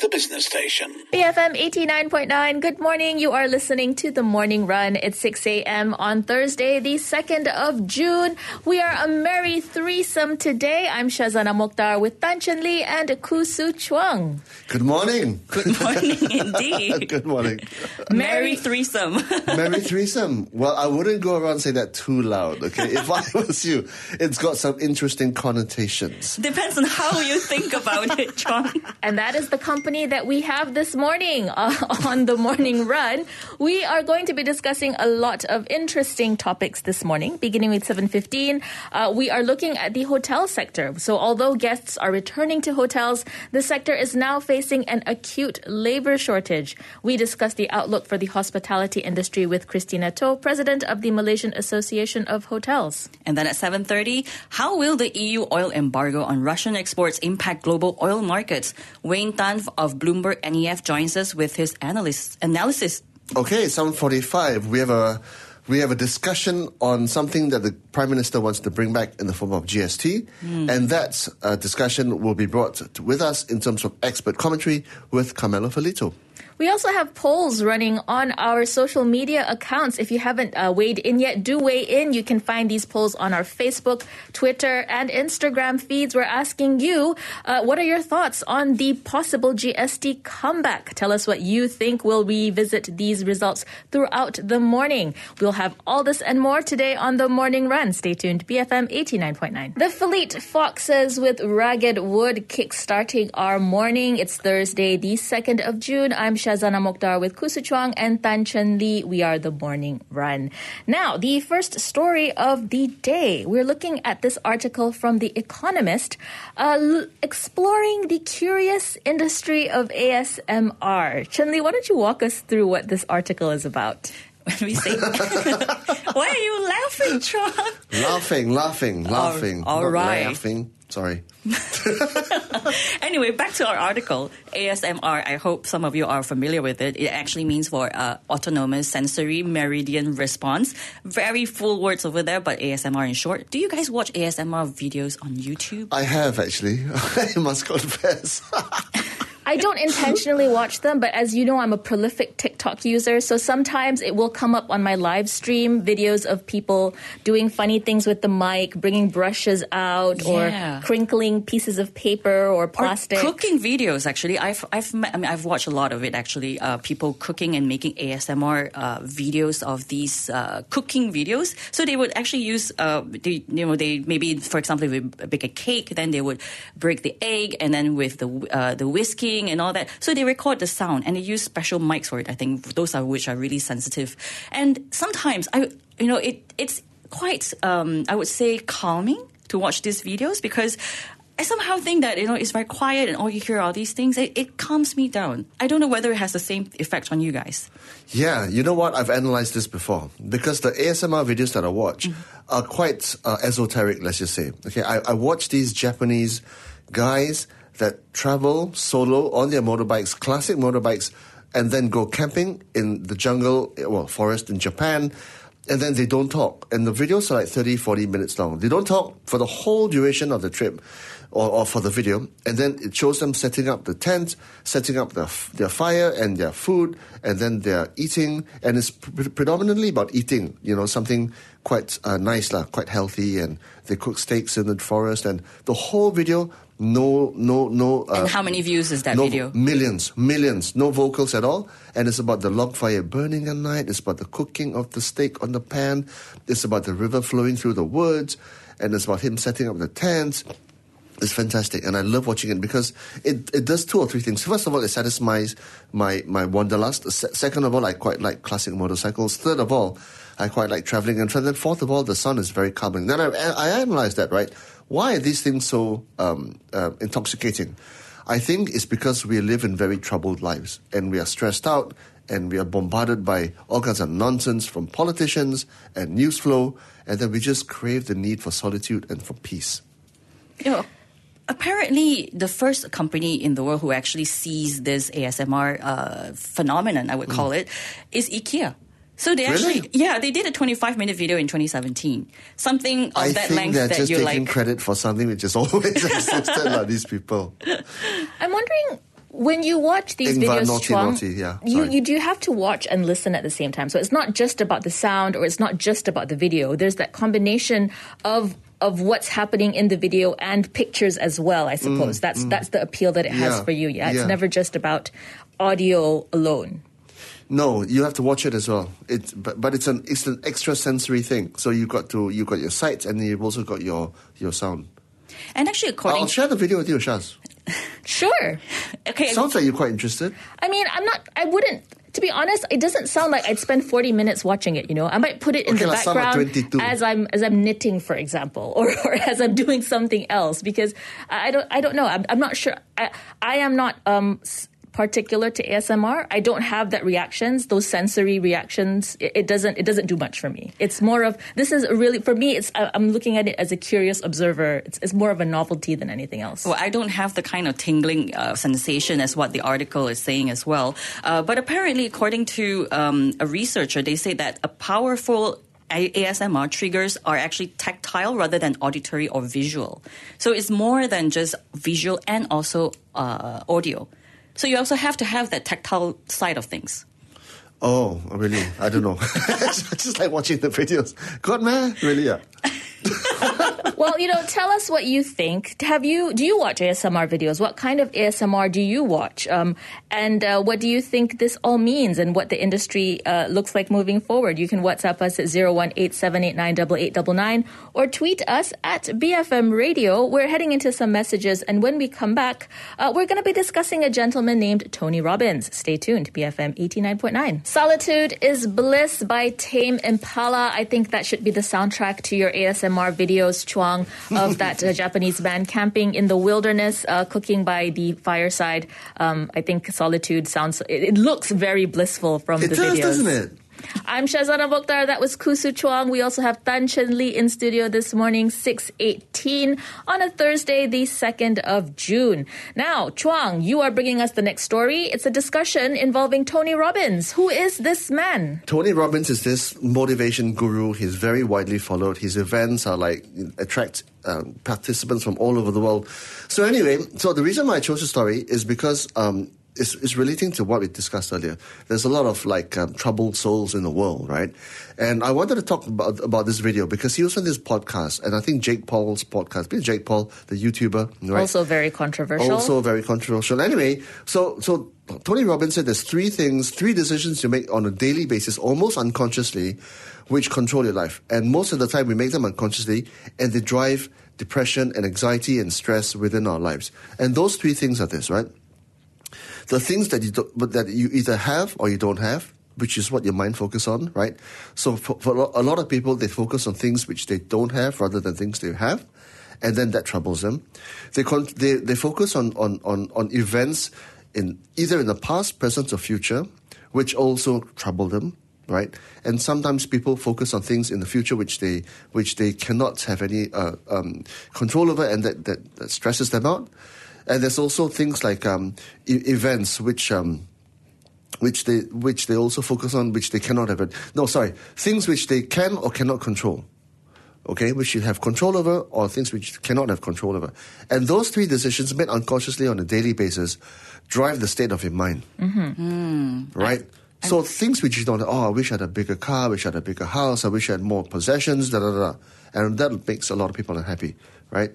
the business station. BFM 89.9. Good morning. You are listening to the morning run. It's 6 a.m. on Thursday, the 2nd of June. We are a merry threesome today. I'm Shazana Mokhtar with Tan Chen Lee and Khoo Hsu Chuang. Good morning. Good morning, indeed. Good morning. Merry threesome. Merry threesome. Well, I wouldn't go around saying that too loud, okay? If I was you, it's got some interesting connotations. Depends on how you think about it, John. And that is the company that we have this morning uh, on the morning run. We are going to be discussing a lot of interesting topics this morning, beginning with 7.15. Uh, we are looking at the hotel sector. So although guests are returning to hotels, the sector is now facing an acute labor shortage. We discuss the outlook for the hospitality industry with Christina Toh, president of the Malaysian Association of Hotels. And then at 7.30, how will the EU oil embargo on Russian exports impact global oil markets? Wayne Tan of Bloomberg NEF joins us with his analyst, analysis. Okay, 745. We have a we have a discussion on something that the Prime Minister wants to bring back in the form of GST. And that uh, discussion will be brought to, with us in terms of expert commentary with Carmelo Ferlito. We also have polls running on our social media accounts. If you haven't uh, weighed in yet, do weigh in. You can find these polls on our Facebook, Twitter, and Instagram feeds. We're asking you, uh, what are your thoughts on the possible GST comeback? Tell us what you think. We'll revisit these results throughout the morning. We'll have all this and more today on the morning run. Stay tuned. BFM 89.9. The Fleet Foxes with Ragged Wood kickstarting our morning. It's Thursday, the 2nd of June. I'm Shazana Mokhtar with Khoo Hsu Chuang and Tan Chen Lee. We are the morning run. Now, the first story of the day. We're looking at this article from The Economist, uh, l- exploring the curious industry of ASMR. Chen Lee, why don't you walk us through what this article is about? When we say, why are you laughing, John? Laughing, laughing, laughing. all Not right. Laughing. Sorry. Anyway, back to our article. ASMR, I hope some of you are familiar with it. It actually means for uh, Autonomous Sensory Meridian Response. Very full words over there, but ASMR in short. Do you guys watch ASMR videos on YouTube? I have actually. I must confess. I don't intentionally watch them, but as you know, I'm a prolific TikTok user. So sometimes it will come up on my live stream videos of people doing funny things with the mic, bringing brushes out, Yeah. or crinkling pieces of paper or Or plastic. cooking videos, actually. I've, I've, met, I mean, I've watched a lot of it, actually. Uh, people cooking and making ASMR uh, videos of these uh, cooking videos. So they would actually use, uh, they, you know, they maybe, for example, if they bake a cake, then they would break the egg and then with the, uh, the and all that. So they record the sound and they use special mics for it. I think those are which are really sensitive. And sometimes I, you know, it, it's quite, um, I would say, calming to watch these videos because I somehow think that you know it's very quiet and all you hear are these things. It, it calms me down. I don't know whether it has the same effect on you guys. Yeah, you know what? I've analyzed this before because the ASMR videos that I watch are quite uh, esoteric, let's just say. Okay, I, I watch these Japanese guys that travel solo on their motorbikes, classic motorbikes, and then go camping in the jungle, well, forest in Japan. And then they don't talk. And the videos are like 30, 40 minutes long. They don't talk for the whole duration of the trip or, or for the video. And then it shows them setting up the tent, setting up the, their fire and their food, and then they're eating. And it's pre- predominantly about eating, you know, something quite uh, nice, lah, quite healthy. And they cook steaks in the forest. And the whole video, no, no, no. Uh, And how many views is that no, video? Millions, millions, no vocals at all. And it's about the log fire burning at night. It's about the cooking of the steak on the pan. It's about the river flowing through the woods. And it's about him setting up the tents. It's fantastic, and I love watching it because it, it does two or three things. First of all, it satisfies my, my wanderlust. Se- second of all, I quite like classic motorcycles. Third of all, I quite like traveling. And then fourth of all, the sun is very calming. Then I, I analyzed that, right? Why are these things so um, uh, intoxicating? I think it's because we live in very troubled lives and we are stressed out and we are bombarded by all kinds of nonsense from politicians and news flow, and then we just crave the need for solitude and for peace. Know, apparently the first company in the world who actually sees this ASMR uh, phenomenon, I would call it, is IKEA. So they Really? actually, yeah, they did a 25 minute video in 2017. Something of I that think length they're that just you taking like. credit for something which is always existed, like these people. I'm wondering when you watch these Ingvar, videos, naughty, Chuang, naughty, yeah, you you do have to watch and listen at the same time. So it's not just about the sound or it's not just about the video. There's that combination of of what's happening in the video and pictures as well. I suppose that's that's the appeal that it has Mm, Yeah, for you. Yeah, it's yeah. never just about audio alone. No, you have to watch it as well. It's but, but it's an it's an extra sensory thing. So you got to you got your sight and then you've also got your your sound. And actually, according I'll share the video with you, Shaz. Sure. okay, Sounds like you're quite interested. I mean, I'm not. I wouldn't. To be honest, it doesn't sound like I'd spend 40 minutes watching it. You know, I might put it in Okay, the like some are background as I'm as I'm knitting, for example, or, or as I'm doing something else because I I don't I don't know. I'm, I'm not sure. I I am not um particular to ASMR. I don't have that reactions, those sensory reactions. It, it doesn't it doesn't do much for me. It's more of this is really for me. It's I- I'm looking at it as a curious observer. It's, it's more of a novelty than anything else. Well, I don't have the kind of tingling uh, sensation as what the article is saying as well. Uh, but apparently, according to um, a researcher, they say that a powerful ASMR triggers are actually tactile rather than auditory or visual. So it's more than just visual and also uh, audio. So you also have to have that tactile side of things. Oh, really? I don't know. just like watching the videos. God, man, really? Yeah. Well, you know, tell us what you think. Have you do you watch ASMR videos? What kind of ASMR do you watch? Um, and uh, what do you think this all means and what the industry uh, looks like moving forward? You can WhatsApp us at 018-789-8899 or tweet us at BFM Radio. We're heading into some messages, and when we come back, uh, we're going to be discussing a gentleman named Tony Robbins. Stay tuned, BFM 89.9. Solitude is Bliss by Tame Impala. I think that should be the soundtrack to your ASMR videos, Chuang, of that uh, Japanese band camping in the wilderness, uh, cooking by the fireside. Um, I think Solitude sounds, it, it looks very blissful from It the does, videos. doesn't it? I'm Shazana Mokhtar. That was Khoo Hsu Chuang. We also have Tan Chen Lee in studio this morning, 618 on a Thursday, the 2nd of June. Now, Chuang, you are bringing us the next story. It's a discussion involving Tony Robbins. Who is this man? Tony Robbins is this motivation guru. He's very widely followed. His events are like attract um, participants from all over the world. So anyway, so the reason why I chose the story is because um, it's, it's relating to what we discussed earlier. There's a lot of like um, troubled souls in the world, right? And I wanted to talk about, about this video because he was on this podcast, and I think Jake Paul's podcast. Because Jake Paul, the YouTuber, right? Also very controversial. Also very controversial. Anyway, so so Tony Robbins said there's three things, three decisions you make on a daily basis, almost unconsciously, which control your life. And most of the time we make them unconsciously and they drive depression and anxiety and stress within our lives. And those three things are this, right? The things that you do, but that you either have or you don't have, which is what your mind focus on, right? So for, for a a lot of people, they focus on things which they don't have rather than things they have, and then that troubles them. They con- they, they focus on, on, on, on events in either in the past, present, or future, which also trouble them, right? And sometimes people focus on things in the future which they which they cannot have any uh, um, control over, and that, that, that stresses them out. And there's also things like um, e- events which. Um, which they which they also focus on, which they cannot have. It. No, sorry, things which they can or cannot control. Okay, which you have control over, or things which you cannot have control over. And those three decisions made unconsciously on a daily basis drive the state of your mind. Mm-hmm. Right. So things which you don't, oh, I wish I had a bigger car, I wish I had a bigger house, I wish I had more possessions, da da, da. and that makes a lot of people unhappy, right?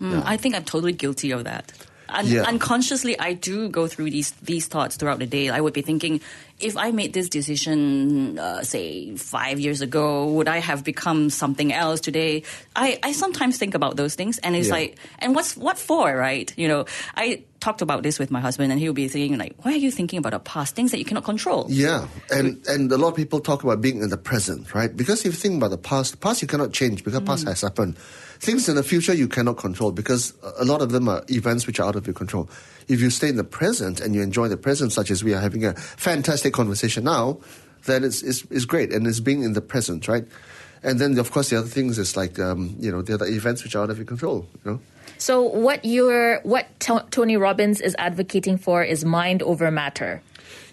Mm, I think I'm totally guilty of that. Un- Yeah. Unconsciously, I do go through these these thoughts throughout the day. I would be thinking, if I made this decision, uh, say five years ago, would I have become something else today? I, I sometimes think about those things, and it's Yeah. like, and what's what for, right? You know, I talked about this with my husband, and he'll be thinking like, why are you thinking about the past, things that you cannot control? Yeah, and and a lot of people talk about being in the present, right? Because if you think about the past, the past you cannot change because past has happened. Things in the future you cannot control because a lot of them are events which are out of your control. If you stay in the present and you enjoy the present, such as we are having a fantastic conversation now, then it's it's, it's great and it's being in the present, right? And then of course the other things is like um, you know the other events which are out of your control, you know. So what you're what to- Tony Robbins is advocating for is mind over matter.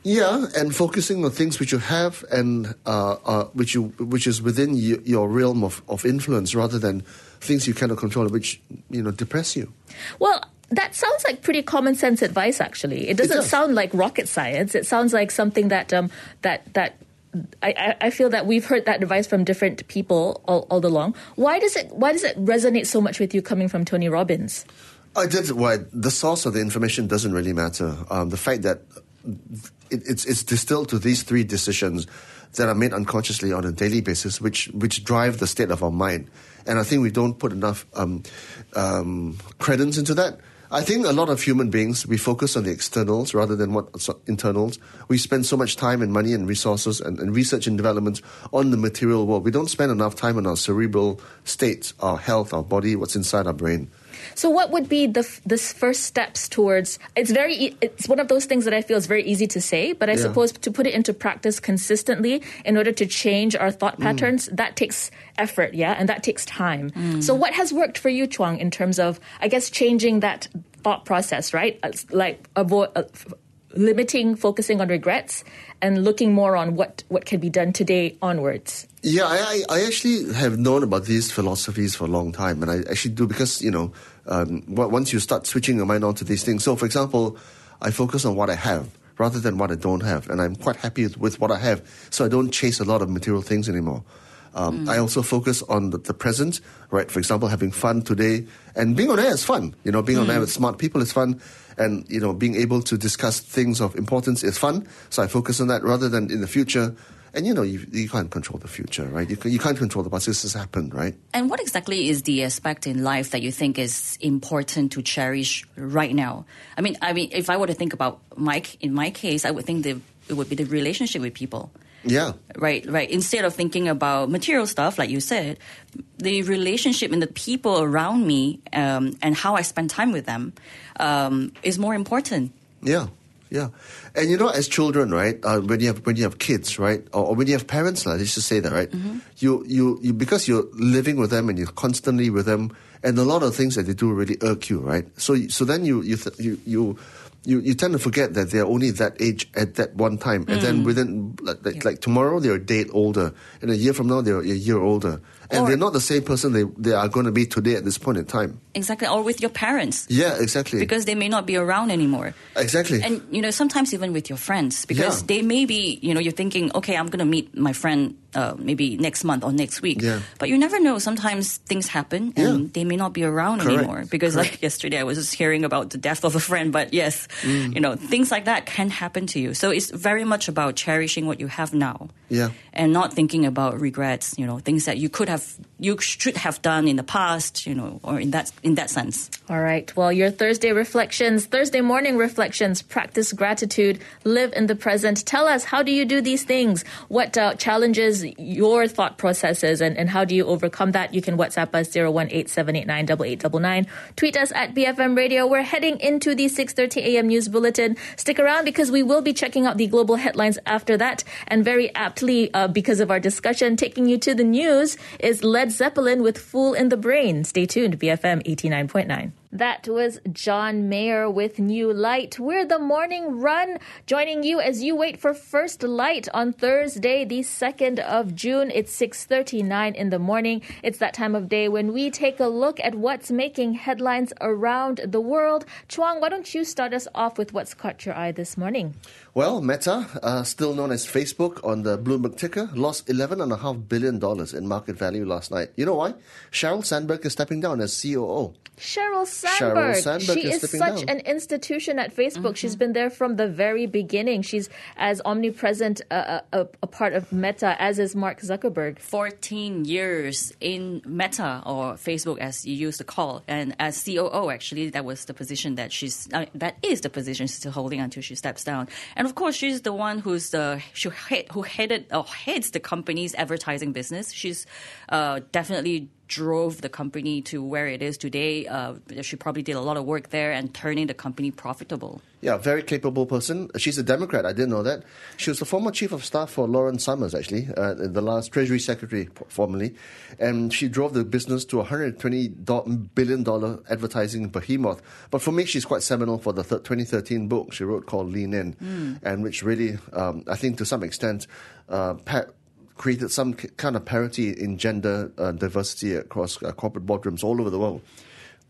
Yeah, and focusing on things which you have and uh, uh, which you which is within your realm of, of influence, rather than things you cannot control, which you know depress you. Well, that sounds like pretty common sense advice. Actually, it doesn't does. sound like rocket science. It sounds like something that um, that that. I, I- feel that we've heard that advice from different people all, all along. Why does it Why does it resonate so much with you coming from Tony Robbins? I did. Well, the source of the information doesn't really matter. Um, the fact that it, it's it's distilled to these three decisions that are made unconsciously on a daily basis, which which drive the state of our mind. And I think we don't put enough um, um, credence into that. I think a lot of human beings we focus on the externals rather than what so- internals. We spend so much time and money and resources and, and research and development on the material world. We don't spend enough time on our cerebral state, our health, our body, what's inside our brain. So, what would be the the first steps towards? It's very. It's one of those things that I feel is very easy to say, but I Yeah. suppose to put it into practice consistently in order to change our thought mm. patterns, that takes effort, yeah, and that takes time. Mm. So, what has worked for you, Chuang, in terms of, I guess, changing that thought process, right? Uh, like avoid. Uh, limiting focusing on regrets and looking more on what what can be done today onwards Yeah, I, I I actually have known about these philosophies for a long time, and I actually do because you know, um, once you start switching your mind onto these things. So, for example, I focus on what I have rather than what I don't have, and I'm quite happy with- what I have. So I don't chase a lot of material things anymore. Um, I also focus on the, the present, right? For example, having fun today and being on air is fun. You know, being on air with smart people is fun, and you know, being able to discuss things of importance is fun. So I focus on that rather than in the future. And you know, you, you can't control the future, right? You, you can't control the past. This has happened, right? And what exactly is the aspect in life that you think is important to cherish right now? I mean, I mean, if I were to think about Mike, in my case, I would think that it would be the relationship with people. Yeah. Right, right. Instead of thinking about material stuff, like you said, the relationship and the people around me um, and how I spend time with them um, is more important. Yeah, yeah, and you know, as children, right? Uh, when you have when you have kids, right, or, or when you have parents, like, let's just say that, right? You, you you because you're living with them and you're constantly with them, and a lot of things that they do really irk you, right? So so then you you th- you you. You, you tend to forget that they're only that age at that one time, and then within like, like, like tomorrow they're a date older, and a year from now they're a year older, and Or- they're not the same person they they are going to be today at this point in time. Exactly. Or with your parents. Yeah, exactly. Because they may not be around anymore. exactly. And you know, sometimes even with your friends, because Yeah. they may be, you know, you're thinking, okay, I'm going to meet my friend uh, maybe next month or next week. Yeah. But you never know. Sometimes things happen, and Yeah. they may not be around Correct. anymore. Because like yesterday, I was just hearing about the death of a friend. But yes, you know, things like that can happen to you. So it's very much about cherishing what you have now. Yeah. And not thinking about regrets. You know, things that you could have, you should have done in the past. You know, or in that in that sense. All right. Well, your Thursday reflections, Thursday morning reflections, practice gratitude, live in the present. Tell us, how do you do these things? What uh, challenges your thought processes and, and how do you overcome that? You can WhatsApp us 018-789-8899. Tweet us at BFM Radio. We're heading into the 6.30 a.m. news bulletin. Stick around because we will be checking out the global headlines after that. And very aptly, uh, because of our discussion, taking you to the news is Led Zeppelin with Fool in the Brain. Stay tuned, BFM 89.9. That was John Mayer with New Light. We're the morning run, joining you as you wait for first light on Thursday, the 2nd of June. It's 6:39 in the morning. It's that time of day when we take a look at what's making headlines around the world. Chuang, why don't you start us off with what's caught your eye this morning? Well, Meta, uh, still known as Facebook on the Bloomberg ticker, lost $11.5 billion in market value last night. You know why? Sheryl Sandberg is stepping down as COO. Sheryl Sandberg. Sandberg she is is such down. an institution at Facebook. She's been there from the very beginning. She's as omnipresent uh, a, a part of Meta as is Mark Zuckerberg. 14 years in Meta or Facebook, as you used to call, and as COO, actually, that was the position that she's uh, that is the position she's still holding until she steps down. And of course, she's the one who's the she head, who headed or heads the company's advertising business. She's uh, definitely drove the company to where it is today. Uh, she probably did a lot of work there and turning the company profitable. Yeah, very capable person. She's a Democrat. I didn't know that. She was the former chief of staff for Lawrence Summers, actually, uh, the last Treasury Secretary formerly, and she drove the business to a 120 billion dollar advertising behemoth. But for me, she's quite seminal for the th- 2013 book she wrote called Lean In, mm. and which really, um, I think, to some extent. Uh, pa- created some kind of parity in gender uh, diversity across uh, corporate boardrooms all over the world.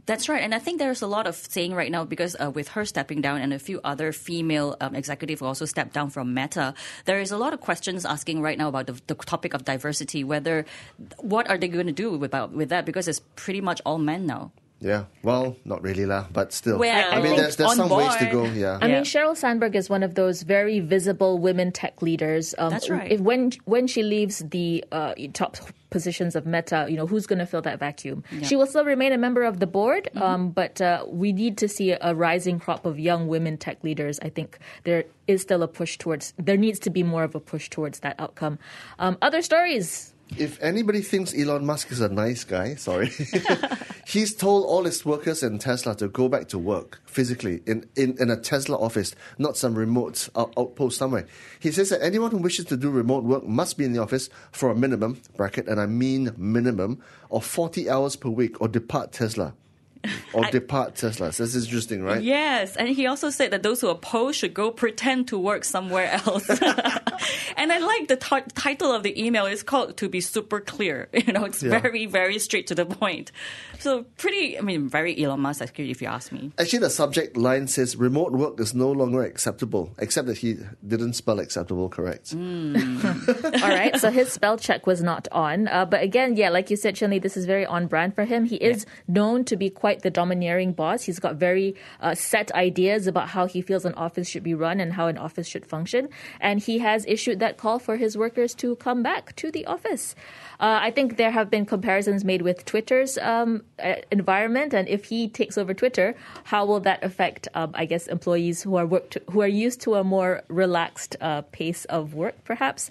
That's right, and I think there's a lot of saying right now because uh, with her stepping down and a few other female um, executives who also stepped down from Meta, there is a lot of questions asking right now about the, the topic of diversity. Whether what are they going to do about with that because it's pretty much all men now. Yeah, well, not really lah, but still. Well, I, I mean, there's, there's some board. ways to go. Yeah. I yeah. mean, Sheryl Sandberg is one of those very visible women tech leaders. Um, That's right. If, when when she leaves the uh, top positions of Meta, you know, who's going to fill that vacuum? Yeah. She will still remain a member of the board, mm-hmm. um, but uh, we need to see a rising crop of young women tech leaders. I think there is still a push towards. There needs to be more of a push towards that outcome. Um, other stories if anybody thinks Elon Musk is a nice guy, sorry, he's told all his workers in Tesla to go back to work physically in, in, in a Tesla office, not some remote out, outpost somewhere. He says that anyone who wishes to do remote work must be in the office for a minimum, bracket, and I mean minimum, of 40 hours per week or depart Tesla or I, depart Tesla. That's interesting, right? Yes, and he also said that those who oppose should go pretend to work somewhere else. and I like the t- title of the email. It's called "To Be Super Clear." You know, it's yeah. very, very straight to the point. So pretty. I mean, very Elon Musk, actually, if you ask me. Actually, the subject line says remote work is no longer acceptable, except that he didn't spell acceptable correct. Mm. All right, so his spell check was not on. Uh, but again, yeah, like you said, Chen Lee, this is very on brand for him. He is yeah. known to be quite the domineering boss. He's got very uh, set ideas about how he feels an office should be run and how an office should function. And he has issued that call for his workers to come back to the office. Uh, I think there have been comparisons made with Twitter's um, uh, environment, and if he takes over Twitter, how will that affect, um, I guess, employees who are work to, who are used to a more relaxed uh, pace of work, perhaps?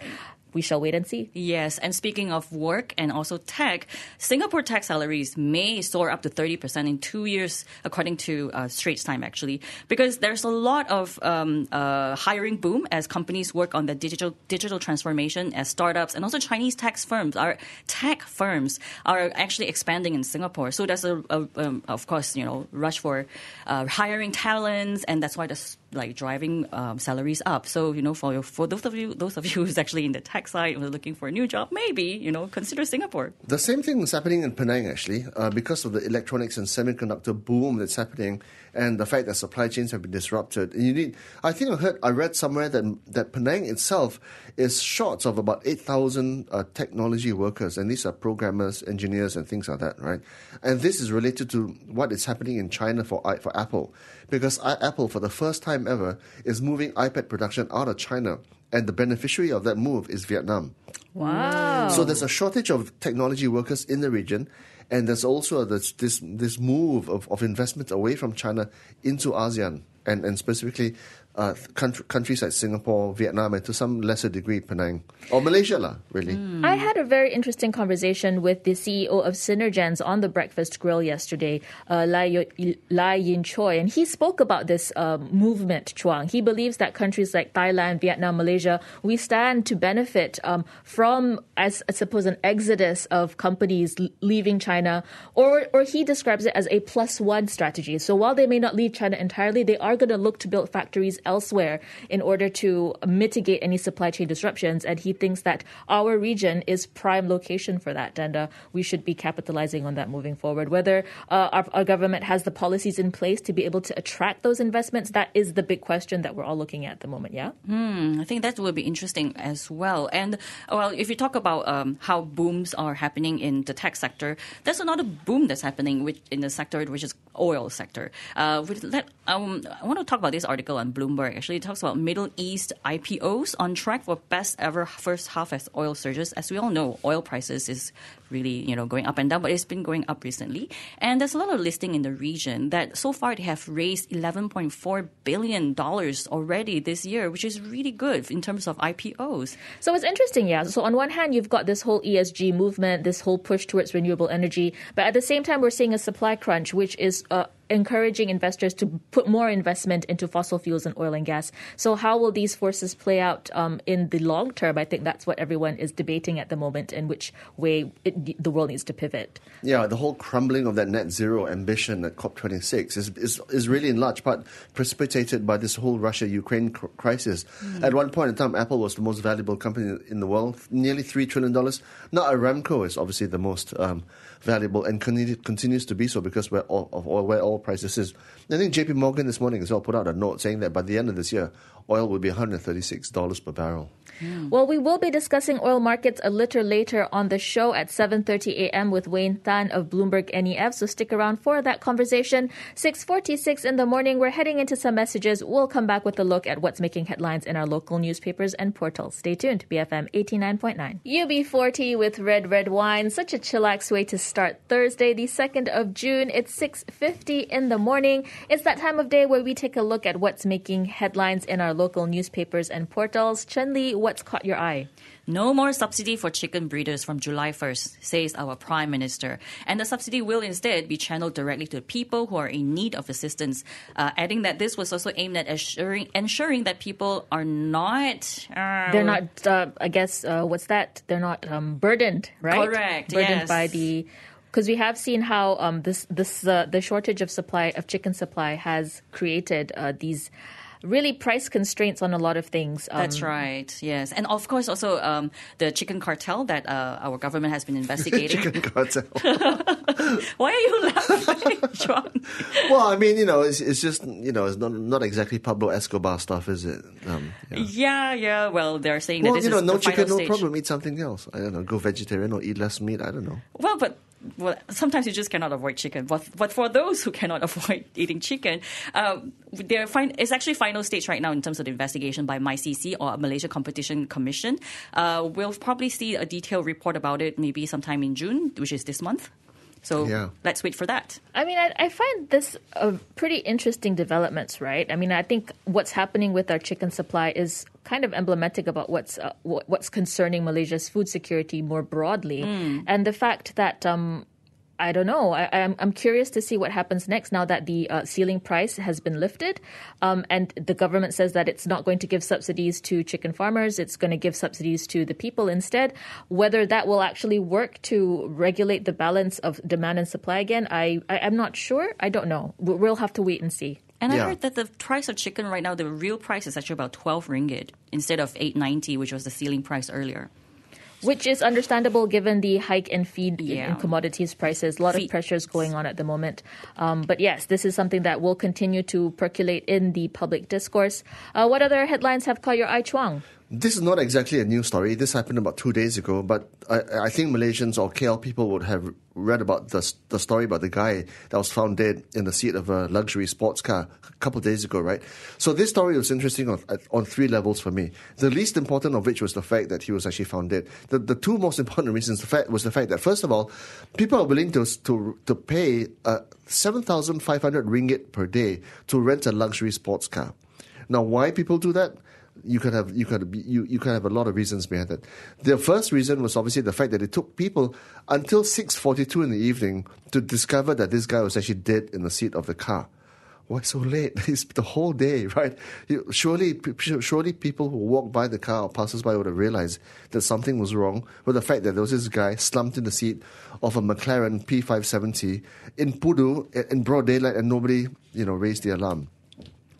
We shall wait and see. Yes, and speaking of work and also tech, Singapore tech salaries may soar up to 30% in two years, according to uh, Straits Time, actually, because there's a lot of um, uh, hiring boom as companies work on the digital digital transformation as startups and also Chinese tech firms are tech firms are actually expanding in Singapore. So there's a, a um, of course, you know, rush for uh, hiring talents, and that's why there's like driving um, salaries up. So you know, for for those of you those of you who's actually in the tech side who are looking for a new job, maybe you know consider Singapore. The same thing is happening in Penang actually, uh, because of the electronics and semiconductor boom that's happening, and the fact that supply chains have been disrupted. And you need, I think I heard, I read somewhere that that Penang itself is short of about eight thousand uh, technology workers, and these are programmers, engineers, and things like that, right? And this is related to what is happening in China for for Apple because Apple, for the first time ever, is moving iPad production out of China, and the beneficiary of that move is Vietnam. Wow! So there's a shortage of technology workers in the region, and there's also this this, this move of, of investment away from China into ASEAN, and, and specifically uh, country, countries like Singapore, Vietnam, and to some lesser degree Penang or Malaysia, lah, really. Mm. I had a very interesting conversation with the CEO of Synergens on the Breakfast Grill yesterday, uh, Lai, Lai Yin Choi, and he spoke about this uh, movement, Chuang. He believes that countries like Thailand, Vietnam, Malaysia, we stand to benefit um, from, as I suppose, an exodus of companies leaving China, or or he describes it as a plus one strategy. So while they may not leave China entirely, they are going to look to build factories elsewhere in order to mitigate any supply chain disruptions. And he thinks that our region is prime location for that, and uh, we should be capitalizing on that moving forward. Whether uh, our, our, government has the policies in place to be able to attract those investments, that is the big question that we're all looking at at the moment. Yeah, hmm, I think that will be interesting as well. And well, if you talk about um, how booms are happening in the tech sector, there's another boom that's happening which, in the sector which is oil sector. Uh, let, um, I want to talk about this article on Bloomberg. Actually, it talks about Middle East IPOs on track for best ever first half as oil surges. As we all know, oil prices is really you know going up and down, but it's been going up recently. And there's a lot of listing in the region that so far they have raised 11.4 billion dollars already this year, which is really good in terms of IPOs. So it's interesting, yeah. So on one hand, you've got this whole ESG movement, this whole push towards renewable energy, but at the same time, we're seeing a supply crunch, which is uh, encouraging investors to put more investment into fossil fuels and oil and gas. So, how will these forces play out um, in the long term? I think that's what everyone is debating at the moment, in which way it, the world needs to pivot. Yeah, the whole crumbling of that net zero ambition at COP26 is, is, is really in large part precipitated by this whole Russia Ukraine cr- crisis. Mm. At one point in time, Apple was the most valuable company in the world, nearly $3 trillion. Now, Aramco is obviously the most um, valuable and continues to be so because where all, of oil, where oil prices is. I think JP Morgan this morning as well put out a note saying that by the end of this year, oil will be $136 per barrel. Mm. Well, we will be discussing oil markets a little later on the show at 7:30 a.m. with Wayne Tan of Bloomberg NEF. So stick around for that conversation. 6:46 in the morning. We're heading into some messages. We'll come back with a look at what's making headlines in our local newspapers and portals. Stay tuned. BFM 89.9. UB40 with red red wine. Such a chillax way to start Thursday, the 2nd of June. It's 6:50 in the morning. It's that time of day where we take a look at what's making headlines in our local newspapers and portals. Chen Lee what's caught your eye? No more subsidy for chicken breeders from July 1st, says our Prime Minister. And the subsidy will instead be channeled directly to people who are in need of assistance, uh, adding that this was also aimed at assuring, ensuring that people are not. Uh, They're not, uh, I guess, uh, what's that? They're not um, burdened, right? Correct. Burdened yes. by the because we have seen how um, this this uh, the shortage of supply of chicken supply has created uh, these really price constraints on a lot of things. Um, That's right. Yes, and of course also um, the chicken cartel that uh, our government has been investigating. chicken cartel. Why are you laughing, John? well, I mean, you know, it's, it's just you know, it's not not exactly Pablo Escobar stuff, is it? Um, yeah. yeah. yeah, Well, they're saying well, that this you know, is no chicken, no stage. problem. Eat something else. I don't know. Go vegetarian or eat less meat. I don't know. Well, but well, sometimes you just cannot avoid chicken. But, but for those who cannot avoid eating chicken, um, they're it's actually final stage right now in terms of the investigation by MyCC or Malaysia Competition Commission. Uh, we'll probably see a detailed report about it maybe sometime in June, which is this month. So yeah. let's wait for that. I mean, I, I find this a pretty interesting developments, right? I mean, I think what's happening with our chicken supply is kind of emblematic about what's uh, what's concerning Malaysia's food security more broadly, mm. and the fact that um, I don't know. I, am I'm, I'm curious to see what happens next now that the uh, ceiling price has been lifted, um, and the government says that it's not going to give subsidies to chicken farmers. It's going to give subsidies to the people instead. Whether that will actually work to regulate the balance of demand and supply again, I, I am not sure. I don't know. We'll have to wait and see. And yeah. I heard that the price of chicken right now, the real price is actually about 12 ringgit instead of 8.90, which was the ceiling price earlier. Which is understandable given the hike in feed yeah. and commodities prices. A lot feed. of pressures going on at the moment. Um, but yes, this is something that will continue to percolate in the public discourse. Uh, what other headlines have caught your eye, Chuang? This is not exactly a new story. This happened about two days ago, but I, I think Malaysians or KL people would have read about the, the story about the guy that was found dead in the seat of a luxury sports car a couple of days ago, right? So this story was interesting on, on three levels for me. The least important of which was the fact that he was actually found dead. The, the two most important reasons the fact, was the fact that, first of all, people are willing to, to, to pay uh, 7,500 ringgit per day to rent a luxury sports car. Now, why people do that? You could have you could you you could have a lot of reasons behind it. The first reason was obviously the fact that it took people until six forty two in the evening to discover that this guy was actually dead in the seat of the car. Why so late? It's the whole day, right? Surely, surely people who walk by the car or passers-by would have realized that something was wrong with the fact that there was this guy slumped in the seat of a McLaren P570 in Pudu in broad daylight and nobody, you know, raised the alarm.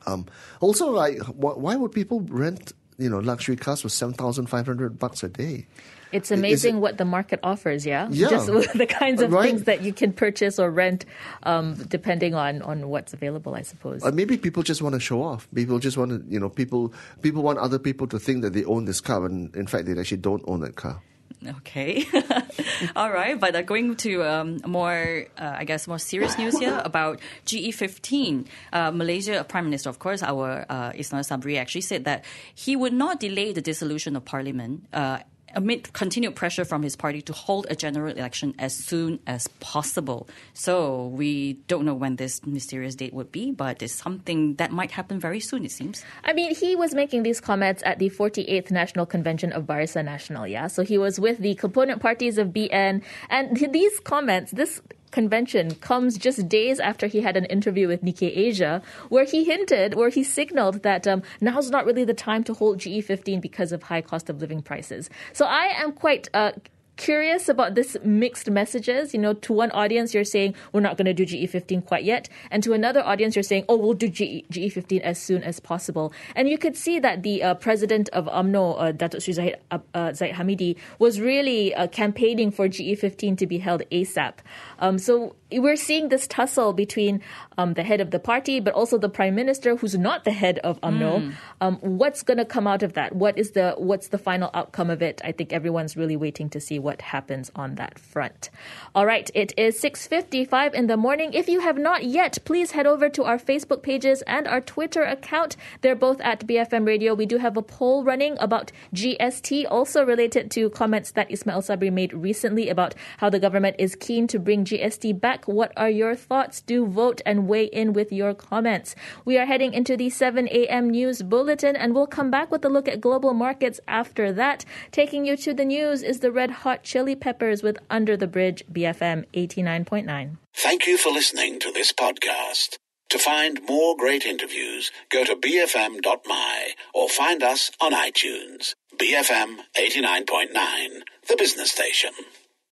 Um, also, like, why would people rent you know luxury cars for seven thousand five hundred bucks a day? It's amazing it, what the market offers, yeah? Yeah. Just the kinds of right. things that you can purchase or rent um, depending on, on what's available, I suppose. Or maybe people just want to show off. People just want to, you know, people people want other people to think that they own this car when in fact they actually don't own that car. Okay. All right. But uh, going to um, more, uh, I guess, more serious news here about GE15. Uh, Malaysia Prime Minister, of course, our uh, Ismail Sabri actually said that he would not delay the dissolution of parliament uh, amid continued pressure from his party to hold a general election as soon as possible. So we don't know when this mysterious date would be, but it's something that might happen very soon, it seems. I mean, he was making these comments at the 48th National Convention of Barisan Nasional, yeah? So he was with the component parties of BN, and these comments, this convention comes just days after he had an interview with Nikkei Asia, where he hinted, where he signaled that um, now's not really the time to hold GE15 because of high cost of living prices. So I am quite uh, curious about this mixed messages. You know, to one audience, you're saying we're not going to do GE15 quite yet. And to another audience, you're saying, oh, we'll do GE, GE15 as soon as possible. And you could see that the uh, president of UMNO, uh, Datuk Sri Zahid, uh, uh, Zahid Hamidi, was really uh, campaigning for GE15 to be held ASAP. Um, so we're seeing this tussle between um, the head of the party, but also the prime minister, who's not the head of UMNO. Mm. Um, what's going to come out of that? What is the what's the final outcome of it? I think everyone's really waiting to see what happens on that front. All right, it is 6:55 in the morning. If you have not yet, please head over to our Facebook pages and our Twitter account. They're both at BFM Radio. We do have a poll running about GST, also related to comments that Ismail Sabri made recently about how the government is keen to bring GST back. What are your thoughts? Do vote and weigh in with your comments. We are heading into the 7 a.m. news bulletin and we'll come back with a look at global markets after that. Taking you to the news is the Red Hot Chili Peppers with Under the Bridge BFM 89.9. Thank you for listening to this podcast. To find more great interviews, go to bfm.my or find us on iTunes. BFM 89.9, the business station.